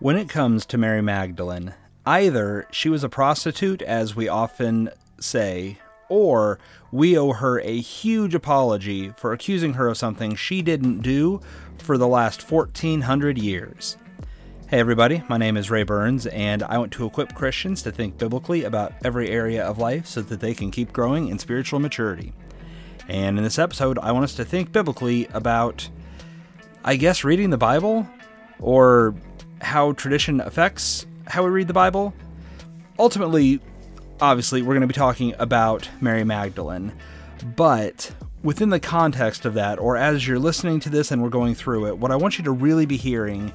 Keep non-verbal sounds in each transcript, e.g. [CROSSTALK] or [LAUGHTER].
When it comes to Mary Magdalene, either she was a prostitute, as we often say, or we owe her a huge apology for accusing her of something she didn't do for the last 1400 years. Hey, everybody, my name is Ray Burns, and I want to equip Christians to think biblically about every area of life so that they can keep growing in spiritual maturity. And in this episode, I want us to think biblically about, I guess, reading the Bible or how tradition affects how we read the Bible. Ultimately, obviously, we're going to be talking about Mary Magdalene, but within the context of that, or as you're listening to this and we're going through it, what I want you to really be hearing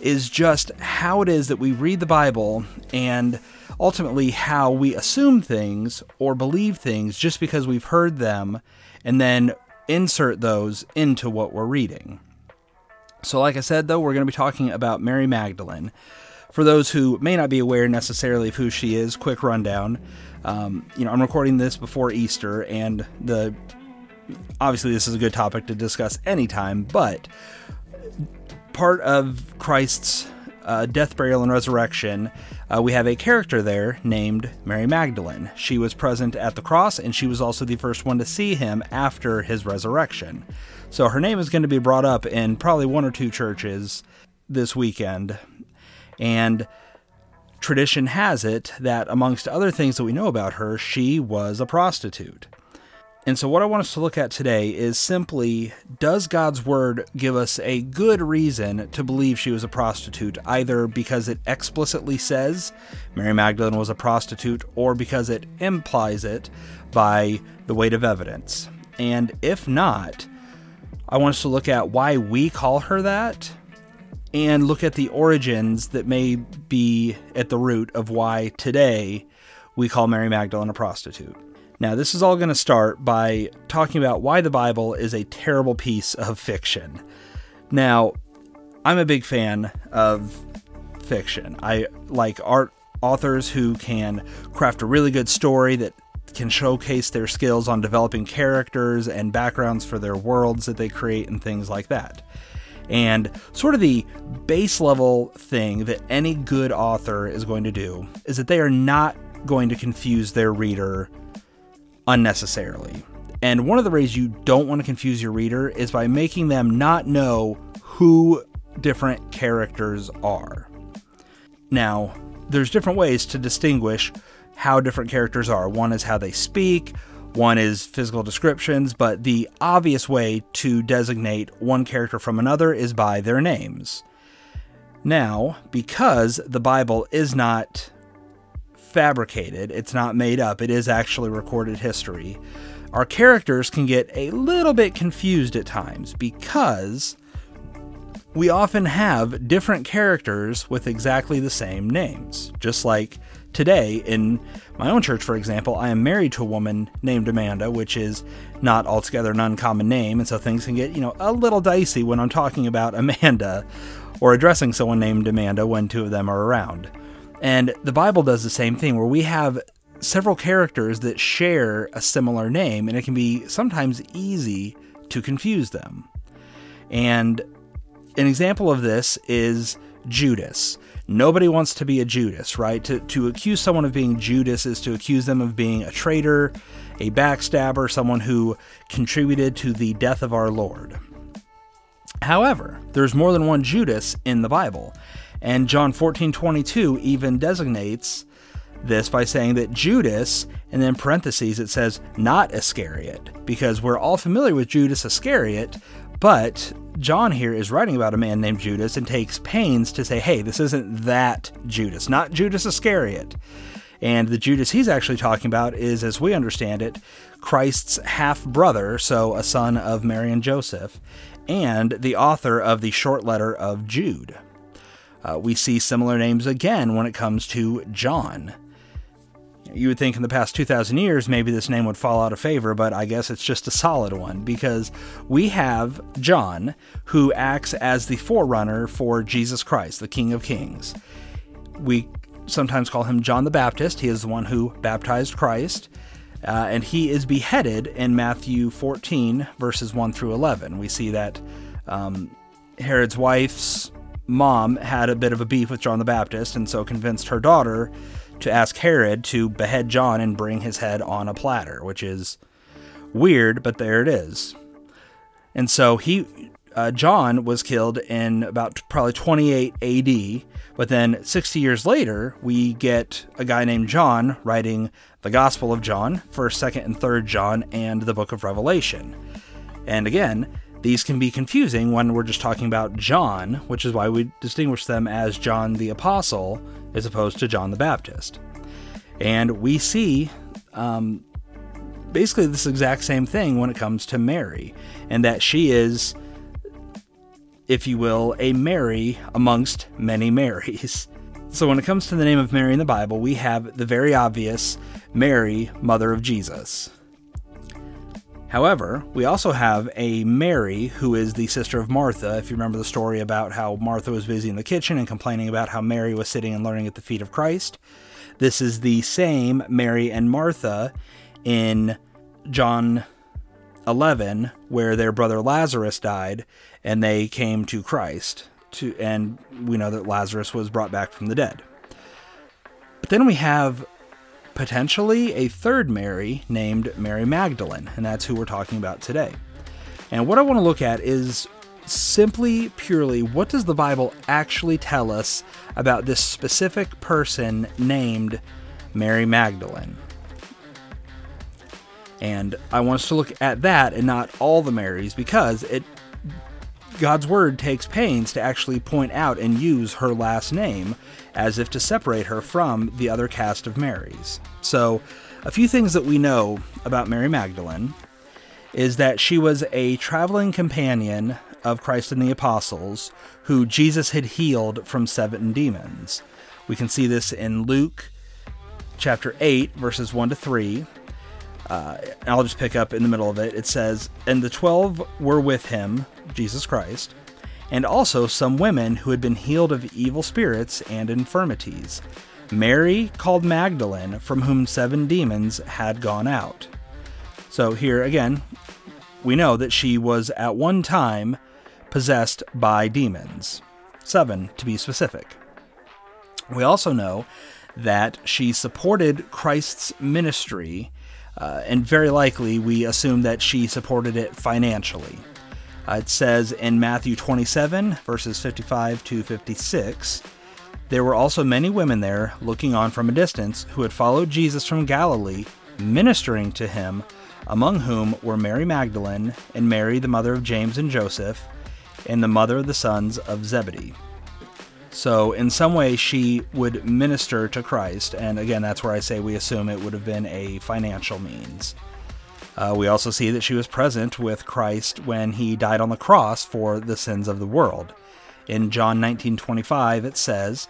is just how it is that we read the Bible and ultimately how we assume things or believe things just because we've heard them and then insert those into what we're reading. So, like I said, though, we're going to be talking about Mary Magdalene. For those who may not be aware necessarily of who she is, quick rundown. Um, you know, I'm recording this before Easter, and the obviously this is a good topic to discuss anytime, but part of Christ's uh, death, burial, and resurrection, uh, we have a character there named Mary Magdalene. She was present at the cross, and she was also the first one to see him after his resurrection. So her name is going to be brought up in probably one or two churches this weekend. And tradition has it that, amongst other things that we know about her, she was a prostitute. And so, what I want us to look at today is simply does God's word give us a good reason to believe she was a prostitute, either because it explicitly says Mary Magdalene was a prostitute, or because it implies it by the weight of evidence? And if not, I want us to look at why we call her that and look at the origins that may be at the root of why today we call Mary Magdalene a prostitute. Now, this is all going to start by talking about why the Bible is a terrible piece of fiction. Now, I'm a big fan of fiction. I like art authors who can craft a really good story that can showcase their skills on developing characters and backgrounds for their worlds that they create and things like that. And sort of the base level thing that any good author is going to do is that they are not going to confuse their reader unnecessarily. And one of the ways you don't want to confuse your reader is by making them not know who different characters are. Now, there's different ways to distinguish how different characters are. One is how they speak, one is physical descriptions, but the obvious way to designate one character from another is by their names. Now, because the Bible is not fabricated, it's not made up, it is actually recorded history, our characters can get a little bit confused at times because we often have different characters with exactly the same names, just like today in my own church, for example, I am married to a woman named Amanda, which is not altogether an uncommon name, and so things can get, you know, a little dicey when I'm talking about Amanda or addressing someone named Amanda when two of them are around. And the Bible does the same thing where we have several characters that share a similar name, and it can be sometimes easy to confuse them. And an example of this is Judas. Nobody wants to be a Judas, right? To, to accuse someone of being Judas is to accuse them of being a traitor, a backstabber, someone who contributed to the death of our Lord. However, there's more than one Judas in the Bible, and John 14:22 even designates this by saying that Judas, and then parentheses it says not Iscariot, because we're all familiar with Judas Iscariot, but John here is writing about a man named Judas and takes pains to say, hey, this isn't that Judas, not Judas Iscariot. And the Judas he's actually talking about is, as we understand it, Christ's half brother, so a son of Mary and Joseph, and the author of the short letter of Jude. Uh, we see similar names again when it comes to John. You would think in the past 2,000 years maybe this name would fall out of favor, but I guess it's just a solid one because we have John, who acts as the forerunner for Jesus Christ, the King of Kings. We sometimes call him John the Baptist. He is the one who baptized Christ. Uh, and he is beheaded in Matthew 14, verses 1 through 11. We see that um, Herod's wife's mom had a bit of a beef with John the Baptist and so convinced her daughter to ask Herod to behead John and bring his head on a platter, which is weird, but there it is. And so he, uh, John was killed in about probably 28 AD, but then 60 years later, we get a guy named John writing the Gospel of John, 1st, 2nd, and 3rd John, and the book of Revelation. And again, these can be confusing when we're just talking about John, which is why we distinguish them as John the Apostle as opposed to John the Baptist. And we see um, basically this exact same thing when it comes to Mary, and that she is, if you will, a Mary amongst many Marys. [LAUGHS] So when it comes to the name of Mary in the Bible, we have the very obvious Mary, mother of Jesus. However, we also have a Mary who is the sister of Martha. If you remember the story about how Martha was busy in the kitchen and complaining about how Mary was sitting and learning at the feet of Christ, this is the same Mary and Martha in John 11 where their brother Lazarus died and they came to Christ to and we know that Lazarus was brought back from the dead. But then we have potentially a third Mary named Mary Magdalene, and that's who we're talking about today. And what I want to look at is simply purely what does the Bible actually tell us about this specific person named Mary Magdalene? And I want us to look at that and not all the Marys because it God's word takes pains to actually point out and use her last name as if to separate her from the other cast of Marys. So, a few things that we know about Mary Magdalene is that she was a traveling companion of Christ and the apostles who Jesus had healed from seven demons. We can see this in Luke chapter 8, verses 1 to 3. Uh, I'll just pick up in the middle of it. It says, And the twelve were with him, Jesus Christ, and also some women who had been healed of evil spirits and infirmities. Mary called Magdalene, from whom seven demons had gone out. So here again, we know that she was at one time possessed by demons. Seven, to be specific. We also know that she supported Christ's ministry, uh, and very likely we assume that she supported it financially. Uh, it says in Matthew 27, verses 55 to 56, there were also many women there looking on from a distance who had followed Jesus from Galilee, ministering to him, among whom were Mary Magdalene, and Mary, the mother of James and Joseph, and the mother of the sons of Zebedee. So, in some way, she would minister to Christ, and again, that's where I say we assume it would have been a financial means. Uh, we also see that she was present with Christ when he died on the cross for the sins of the world. In John 19:25 it says,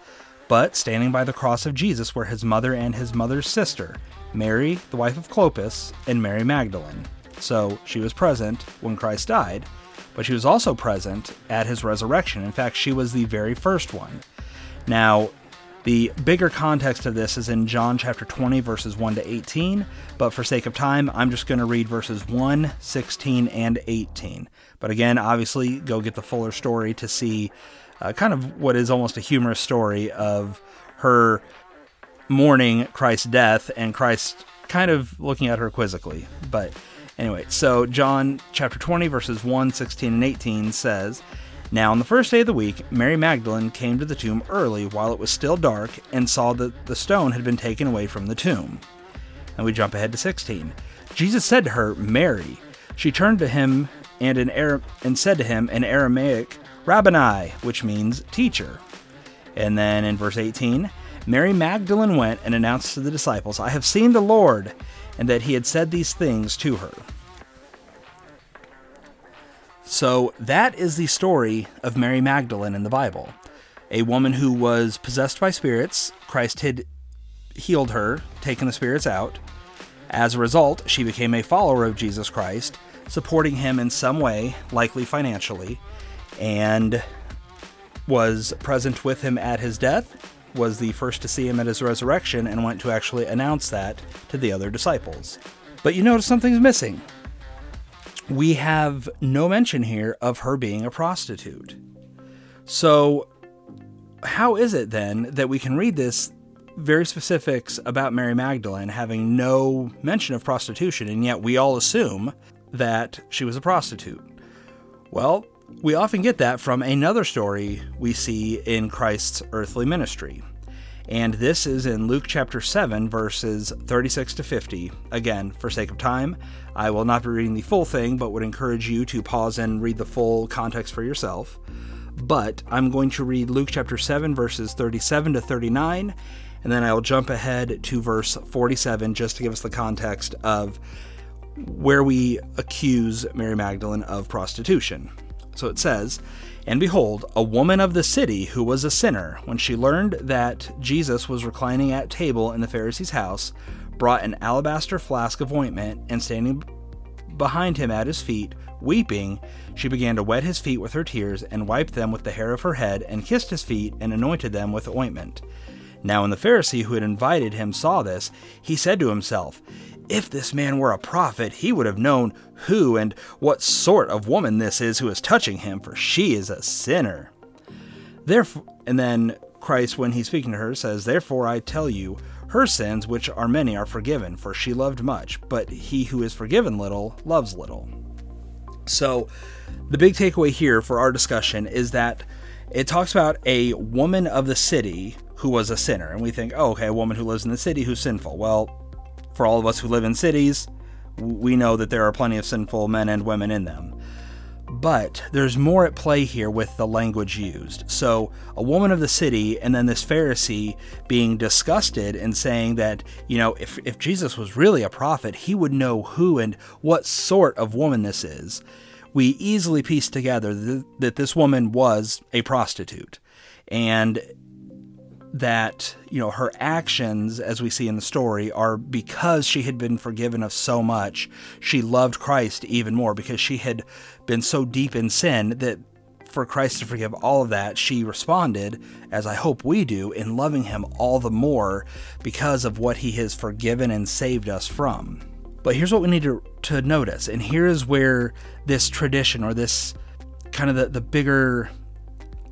"But standing by the cross of Jesus were his mother and his mother's sister, Mary, the wife of Clopas, and Mary Magdalene." So she was present when Christ died, but she was also present at his resurrection. In fact, she was the very first one. Now, the bigger context of this is in John chapter 20, verses 1 to 18, but for sake of time, I'm just going to read verses 1, 16, and 18. But again, obviously, go get the fuller story to see uh, kind of what is almost a humorous story of her mourning Christ's death and Christ kind of looking at her quizzically. But anyway, so John chapter 20, verses 1, 16, and 18 says, now, on the first day of the week, Mary Magdalene came to the tomb early while it was still dark and saw that the stone had been taken away from the tomb. And we jump ahead to 16. Jesus said to her, Mary. She turned to him and, in Ara- and said to him in Aramaic, Rabboni, which means teacher. And then in verse 18, Mary Magdalene went and announced to the disciples, I have seen the Lord, and that he had said these things to her. So that is the story of Mary Magdalene in the Bible. A woman who was possessed by spirits, Christ had healed her, taken the spirits out. As a result, she became a follower of Jesus Christ, supporting him in some way, likely financially, and was present with him at his death, was the first to see him at his resurrection, and went to actually announce that to the other disciples. But you notice something's missing we have no mention here of her being a prostitute. So how is it then that we can read this very specifics about Mary Magdalene having no mention of prostitution, and yet we all assume that she was a prostitute? Well, we often get that from another story we see in Christ's earthly ministry. And this is in Luke chapter 7, verses 36 to 50. Again, for sake of time, I will not be reading the full thing, but would encourage you to pause and read the full context for yourself. But I'm going to read Luke chapter 7, verses 37 to 39, and then I will jump ahead to verse 47 just to give us the context of where we accuse Mary Magdalene of prostitution. So it says, And behold, a woman of the city who was a sinner, when she learned that Jesus was reclining at table in the Pharisee's house, brought an alabaster flask of ointment, and standing behind him at his feet, weeping, she began to wet his feet with her tears, and wiped them with the hair of her head, and kissed his feet, and anointed them with ointment. Now, when the Pharisee who had invited him saw this, he said to himself, if this man were a prophet, he would have known who and what sort of woman this is who is touching him, for she is a sinner. Therefore, and then Christ, when he's speaking to her, says, Therefore I tell you, her sins, which are many, are forgiven, for she loved much, but he who is forgiven little loves little. So, the big takeaway here for our discussion is that it talks about a woman of the city who was a sinner. And we think, oh, okay, a woman who lives in the city who's sinful. Well, for all of us who live in cities, we know that there are plenty of sinful men and women in them. But there's more at play here with the language used. So, a woman of the city, and then this Pharisee being disgusted and saying that, you know, if, if Jesus was really a prophet, he would know who and what sort of woman this is. We easily piece together th- that this woman was a prostitute. And that you know her actions as we see in the story are because she had been forgiven of so much she loved Christ even more because she had been so deep in sin that for Christ to forgive all of that she responded as I hope we do in loving him all the more because of what he has forgiven and saved us from. But here's what we need to, to notice and here is where this tradition or this kind of the, the bigger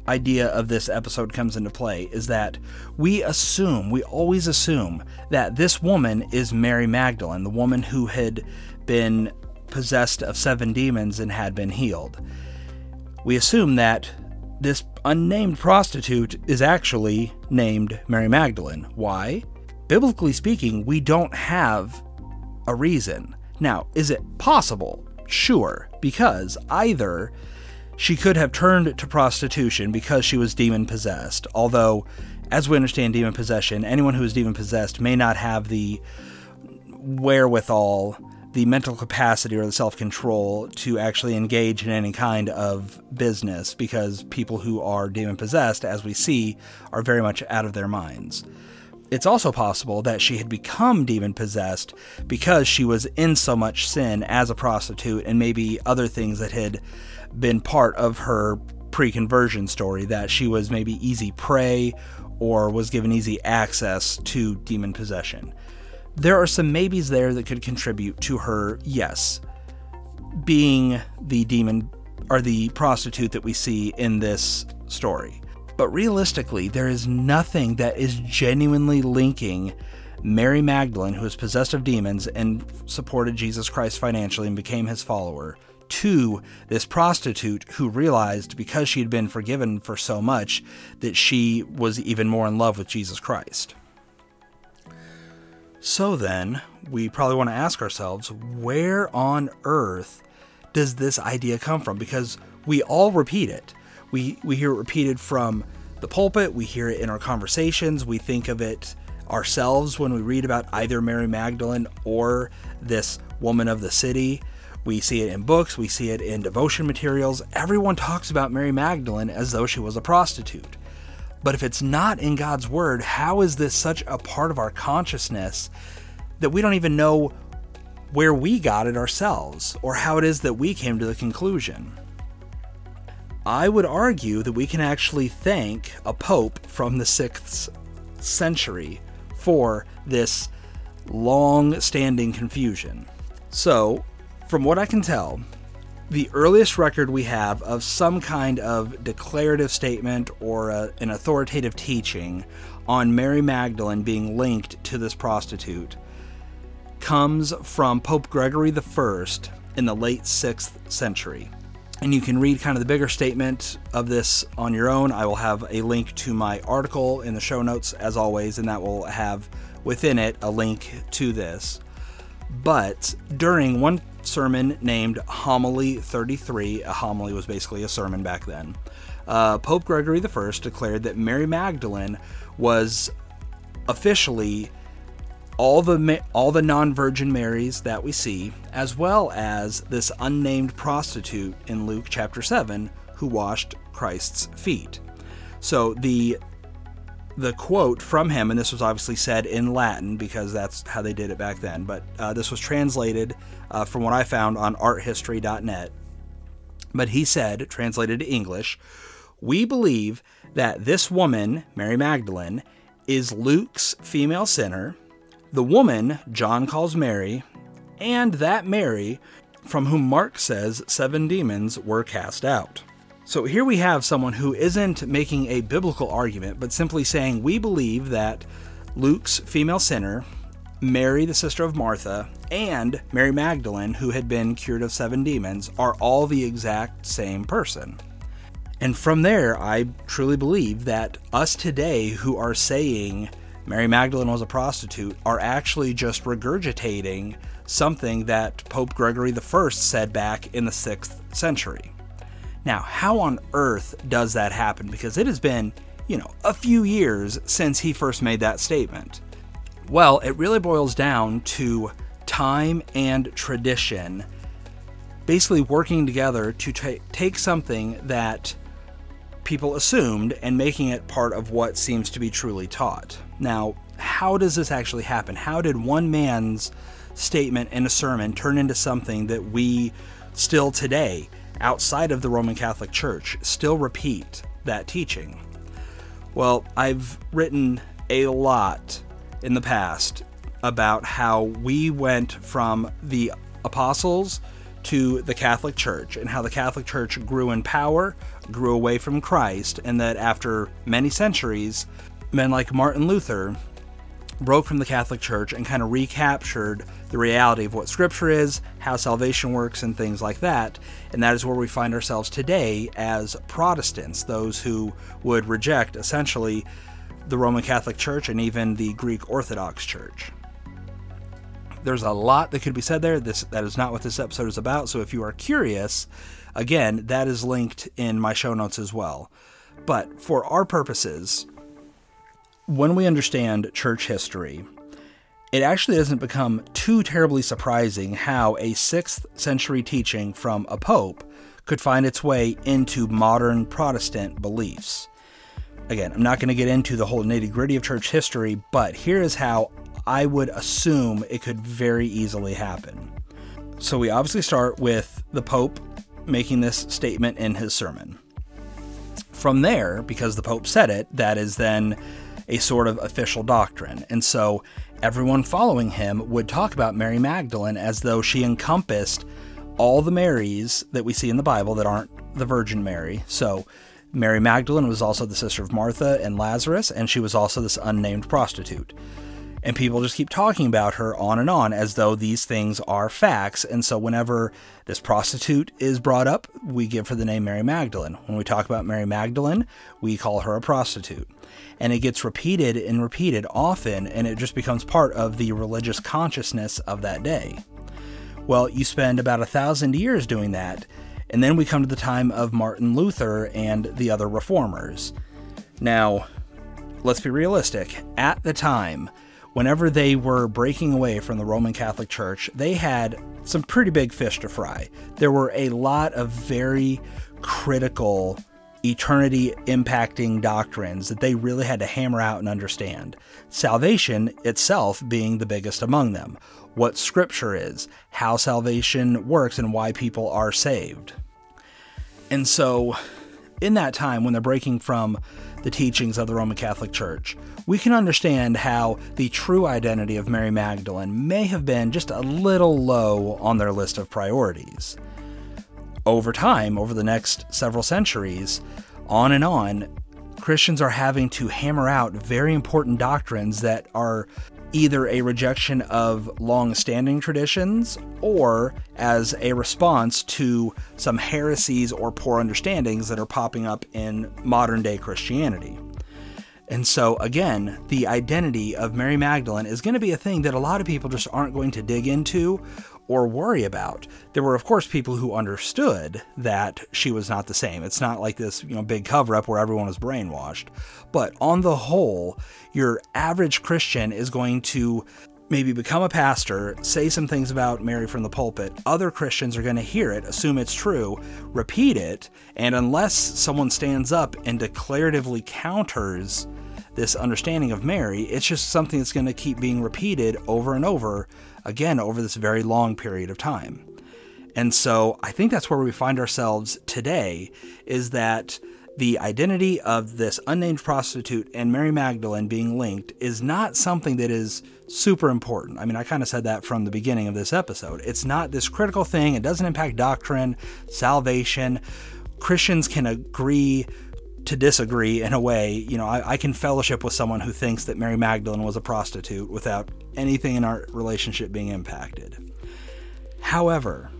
idea of this episode comes into play is that we assume, we always assume, that this woman is Mary Magdalene, the woman who had been possessed of seven demons and had been healed. We assume that this unnamed prostitute is actually named Mary Magdalene. Why? Biblically speaking, we don't have a reason. Now, is it possible? Sure, because either she could have turned to prostitution because she was demon possessed, although, as we understand demon possession, anyone who is demon possessed may not have the wherewithal, the mental capacity, or the self control to actually engage in any kind of business because people who are demon possessed, as we see, are very much out of their minds. It's also possible that she had become demon possessed because she was in so much sin as a prostitute and maybe other things that had been part of her pre conversion story that she was maybe easy prey or was given easy access to demon possession. There are some maybes there that could contribute to her, yes, being the demon or the prostitute that we see in this story. But realistically, there is nothing that is genuinely linking Mary Magdalene, who was possessed of demons and supported Jesus Christ financially and became his follower, to this prostitute who realized because she had been forgiven for so much that she was even more in love with Jesus Christ. So then, we probably want to ask ourselves where on earth does this idea come from? Because we all repeat it. We, we hear it repeated from the pulpit, we hear it in our conversations, we think of it ourselves when we read about either Mary Magdalene or this woman of the city. We see it in books, we see it in devotion materials. Everyone talks about Mary Magdalene as though she was a prostitute. But if it's not in God's Word, how is this such a part of our consciousness that we don't even know where we got it ourselves or how it is that we came to the conclusion? I would argue that we can actually thank a pope from the 6th century for this long standing confusion. So, from what I can tell, the earliest record we have of some kind of declarative statement or a, an authoritative teaching on Mary Magdalene being linked to this prostitute comes from Pope Gregory I in the late 6th century. And you can read kind of the bigger statement of this on your own. I will have a link to my article in the show notes, as always, and that will have within it a link to this. But during one sermon named Homily 33, a homily was basically a sermon back then, uh, Pope Gregory I declared that Mary Magdalene was officially all the all the non-virgin Marys that we see, as well as this unnamed prostitute in Luke chapter 7 who washed Christ's feet. So the the quote from him, and this was obviously said in Latin because that's how they did it back then, but uh, this was translated uh, from what I found on arthistory.net. But he said, translated to English, we believe that this woman, Mary Magdalene, is Luke's female sinner the woman John calls Mary, and that Mary from whom Mark says seven demons were cast out. So here we have someone who isn't making a biblical argument, but simply saying, We believe that Luke's female sinner, Mary, the sister of Martha, and Mary Magdalene, who had been cured of seven demons, are all the exact same person. And from there, I truly believe that us today who are saying Mary Magdalene was a prostitute are actually just regurgitating something that Pope Gregory I said back in the 6th century. Now, how on earth does that happen? Because it has been, you know, a few years since he first made that statement. Well, it really boils down to time and tradition basically working together to t- take something that people assumed and making it part of what seems to be truly taught. Now, how does this actually happen? How did one man's statement in a sermon turn into something that we still today, outside of the Roman Catholic Church, still repeat that teaching? Well, I've written a lot in the past about how we went from the apostles to the Catholic Church and how the Catholic Church grew in power, grew away from Christ, and that after many centuries, men like Martin Luther broke from the Catholic Church and kind of recaptured the reality of what Scripture is, how salvation works, and things like that. And that is where we find ourselves today as Protestants, those who would reject essentially the Roman Catholic Church and even the Greek Orthodox Church. There's a lot that could be said there. This that is not what this episode is about. So if you are curious, again, that is linked in my show notes as well. But for our purposes, when we understand church history, it actually doesn't become too terribly surprising how a 6th century teaching from a pope could find its way into modern Protestant beliefs. Again, I'm not going to get into the whole nitty gritty of church history, but here is how I would assume it could very easily happen. So we obviously start with the Pope making this statement in his sermon. From there, because the Pope said it, that is then a sort of official doctrine. And so everyone following him would talk about Mary Magdalene as though she encompassed all the Marys that we see in the Bible that aren't the Virgin Mary. So Mary Magdalene was also the sister of Martha and Lazarus, and she was also this unnamed prostitute. And people just keep talking about her on and on as though these things are facts. And so, whenever this prostitute is brought up, we give her the name Mary Magdalene. When we talk about Mary Magdalene, we call her a prostitute and it gets repeated and repeated often, and it just becomes part of the religious consciousness of that day. Well, you spend about a thousand years doing that, and then we come to the time of Martin Luther and the other reformers. Now, let's be realistic. At the time, whenever they were breaking away from the Roman Catholic Church, they had some pretty big fish to fry. There were a lot of very critical eternity impacting doctrines that they really had to hammer out and understand. Salvation itself being the biggest among them. What Scripture is, how salvation works, and why people are saved. And so, in that time when they're breaking from the teachings of the Roman Catholic Church, we can understand how the true identity of Mary Magdalene may have been just a little low on their list of priorities. over time, over the next several centuries, on and on, Christians are having to hammer out very important doctrines that are either a rejection of long standing traditions or as a response to some heresies or poor understandings that are popping up in modern day Christianity. And so, again, the identity of Mary Magdalene is going to be a thing that a lot of people just aren't going to dig into or worry about. There were, of course, people who understood that she was not the same. It's not like this, you know, big cover up where everyone was brainwashed. But on the whole, your average Christian is going to maybe become a pastor, say some things about Mary from the pulpit. Other Christians are going to hear it, assume it's true, repeat it, and unless someone stands up and declaratively counters this understanding of Mary, it's just something that's going to keep being repeated over and over again over this very long period of time. And so I think that's where we find ourselves today is that the identity of this unnamed prostitute and Mary Magdalene being linked is not something that is super important. I mean, I kind of said that from the beginning of this episode. It's not this critical thing, it doesn't impact doctrine, salvation. Christians can agree to disagree in a way. You know, I, I, can fellowship with someone who thinks that Mary Magdalene was a prostitute without anything in our relationship being impacted. However,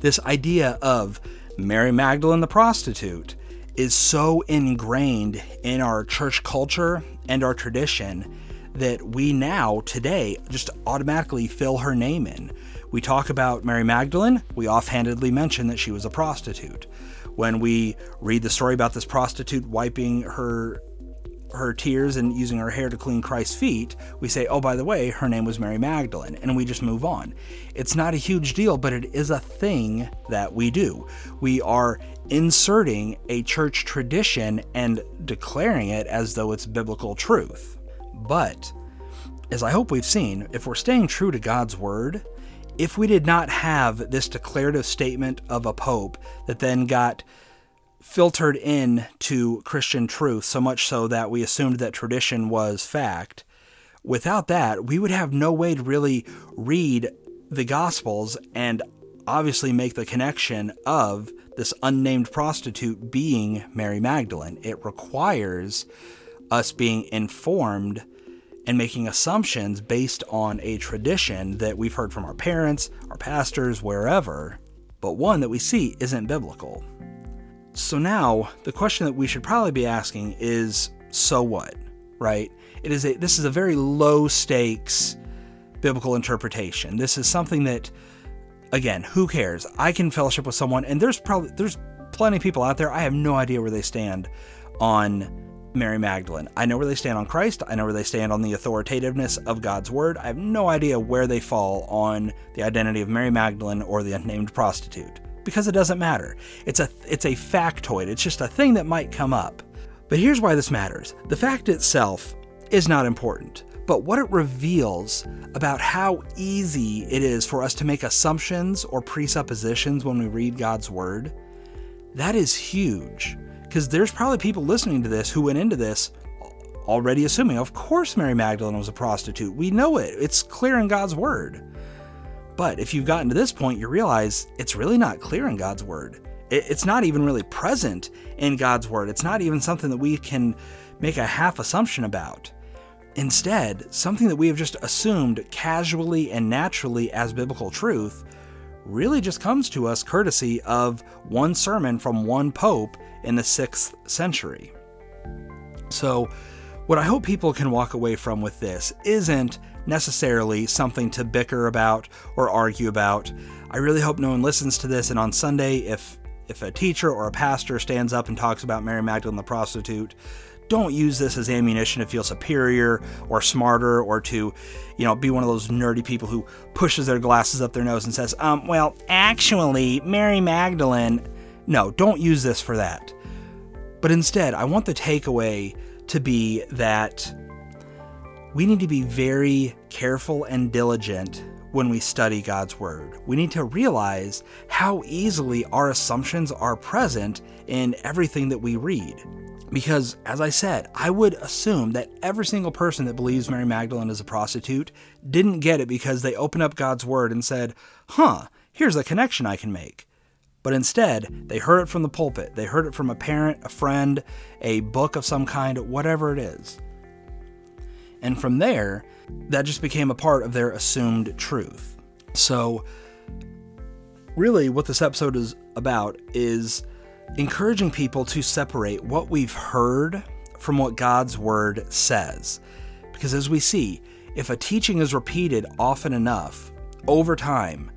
this idea of Mary Magdalene the prostitute is so ingrained in our church culture and our tradition that we now, today, just automatically fill her name in. We talk about Mary Magdalene, we offhandedly mention that she was a prostitute when we read the story about this prostitute wiping her her tears and using her hair to clean Christ's feet, we say, oh, by the way, her name was Mary Magdalene, and we just move on. It's not a huge deal, but it is a thing that we do. We are inserting a church tradition and declaring it as though it's biblical truth. But, as I hope we've seen, if we're staying true to God's word, if we did not have this declarative statement of a pope that then got filtered in to Christian truth, so much so that we assumed that tradition was fact, without that, we would have no way to really read the Gospels and obviously make the connection of this unnamed prostitute being Mary Magdalene. It requires us being informed and making assumptions based on a tradition that we've heard from our parents, our pastors, wherever, but one that we see isn't biblical. So now, the question that we should probably be asking is so what, right? It is a this is a very low stakes biblical interpretation. This is something that again, who cares? I can fellowship with someone and there's probably there's plenty of people out there I have no idea where they stand on Mary Magdalene. I know where they stand on Christ. I know where they stand on the authoritativeness of God's word. I have no idea where they fall on the identity of Mary Magdalene or the unnamed prostitute because it doesn't matter. It's a it's a factoid. It's just a thing that might come up. But here's why this matters. The fact itself is not important, but what it reveals about how easy it is for us to make assumptions or presuppositions when we read God's word, that is huge. Because there's probably people listening to this who went into this already assuming, of course, Mary Magdalene was a prostitute. We know it, it's clear in God's word. But if you've gotten to this point, you realize it's really not clear in God's word. It's not even really present in God's word. It's not even something that we can make a half assumption about. Instead, something that we have just assumed casually and naturally as biblical truth really just comes to us courtesy of one sermon from one pope in the 6th century. So, what I hope people can walk away from with this isn't necessarily something to bicker about or argue about. I really hope no one listens to this and on Sunday if if a teacher or a pastor stands up and talks about Mary Magdalene the prostitute, don't use this as ammunition to feel superior or smarter or to, you know, be one of those nerdy people who pushes their glasses up their nose and says, um, well, actually, Mary Magdalene no, don't use this for that. But instead, I want the takeaway to be that we need to be very careful and diligent when we study God's Word. We need to realize how easily our assumptions are present in everything that we read. Because, as I said, I would assume that every single person that believes Mary Magdalene is a prostitute didn't get it because they opened up God's Word and said, huh, here's a connection I can make. But instead, they heard it from the pulpit. They heard it from a parent, a friend, a book of some kind, whatever it is. And from there, that just became a part of their assumed truth. So, really, what this episode is about is encouraging people to separate what we've heard from what God's Word says. Because as we see, if a teaching is repeated often enough, over time,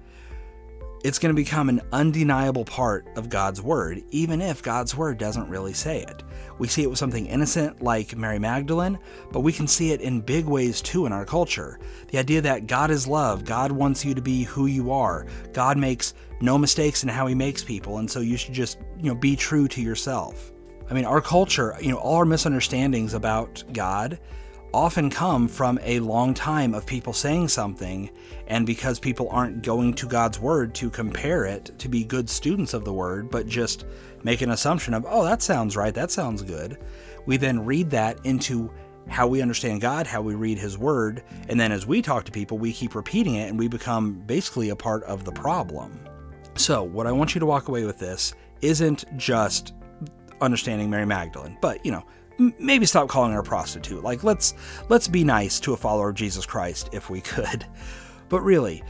it's going to become an undeniable part of God's Word, even if God's Word doesn't really say it. We see it with something innocent like Mary Magdalene, but we can see it in big ways too in our culture. The idea that God is love, God wants you to be who you are, God makes no mistakes in how He makes people, and so you should just, you know, be true to yourself. I mean, our culture, you know, all our misunderstandings about God often come from a long time of people saying something, and because people aren't going to God's Word to compare it to be good students of the Word, but just make an assumption of, oh, that sounds right, that sounds good, we then read that into how we understand God, how we read His Word, and then as we talk to people, we keep repeating it and we become basically a part of the problem. So, what I want you to walk away with this isn't just understanding Mary Magdalene, but you know, maybe stop calling her a prostitute. Like let's let's be nice to a follower of Jesus Christ if we could. [LAUGHS] But really,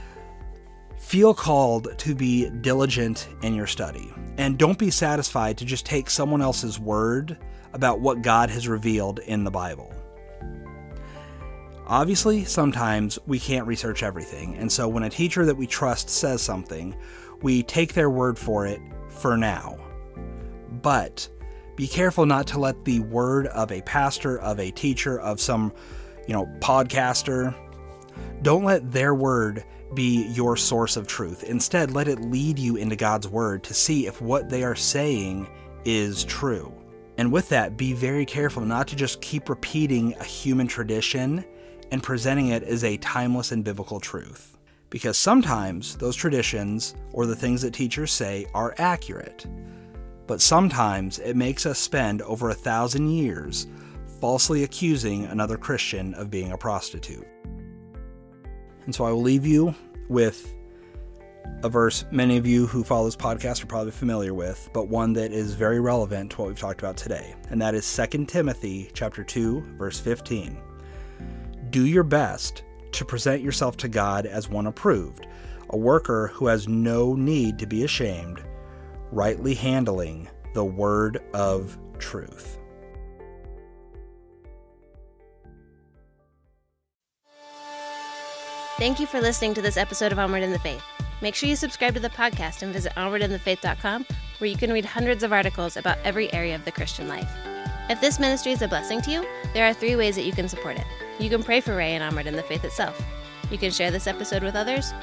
feel called to be diligent in your study and don't be satisfied to just take someone else's word about what God has revealed in the Bible. Obviously, sometimes we can't research everything, and so when a teacher that we trust says something, we take their word for it for now. But be careful not to let the word of a pastor, of a teacher, of some, you know, podcaster, don't let their word be your source of truth. Instead, let it lead you into God's word to see if what they are saying is true. And with that, be very careful not to just keep repeating a human tradition and presenting it as a timeless and biblical truth. Because sometimes those traditions or the things that teachers say are accurate but sometimes it makes us spend over a thousand years falsely accusing another Christian of being a prostitute. And so I will leave you with a verse many of you who follow this podcast are probably familiar with, but one that is very relevant to what we've talked about today, and that is 2 Timothy chapter 2, verse 15. Do your best to present yourself to God as one approved, a worker who has no need to be ashamed rightly handling the word of truth. Thank you for listening to this episode of Onward in the Faith. Make sure you subscribe to the podcast and visit onwardinthefaith.com, where you can read hundreds of articles about every area of the Christian life. If this ministry is a blessing to you, there are three ways that you can support it. You can pray for Ray and Onward in the Faith itself. You can share this episode with others,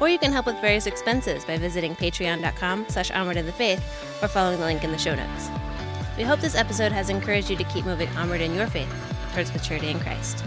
or you can help with various expenses by visiting patreon.com slash onward in the faith or following the link in the show notes. We hope this episode has encouraged you to keep moving onward in your faith towards maturity in Christ.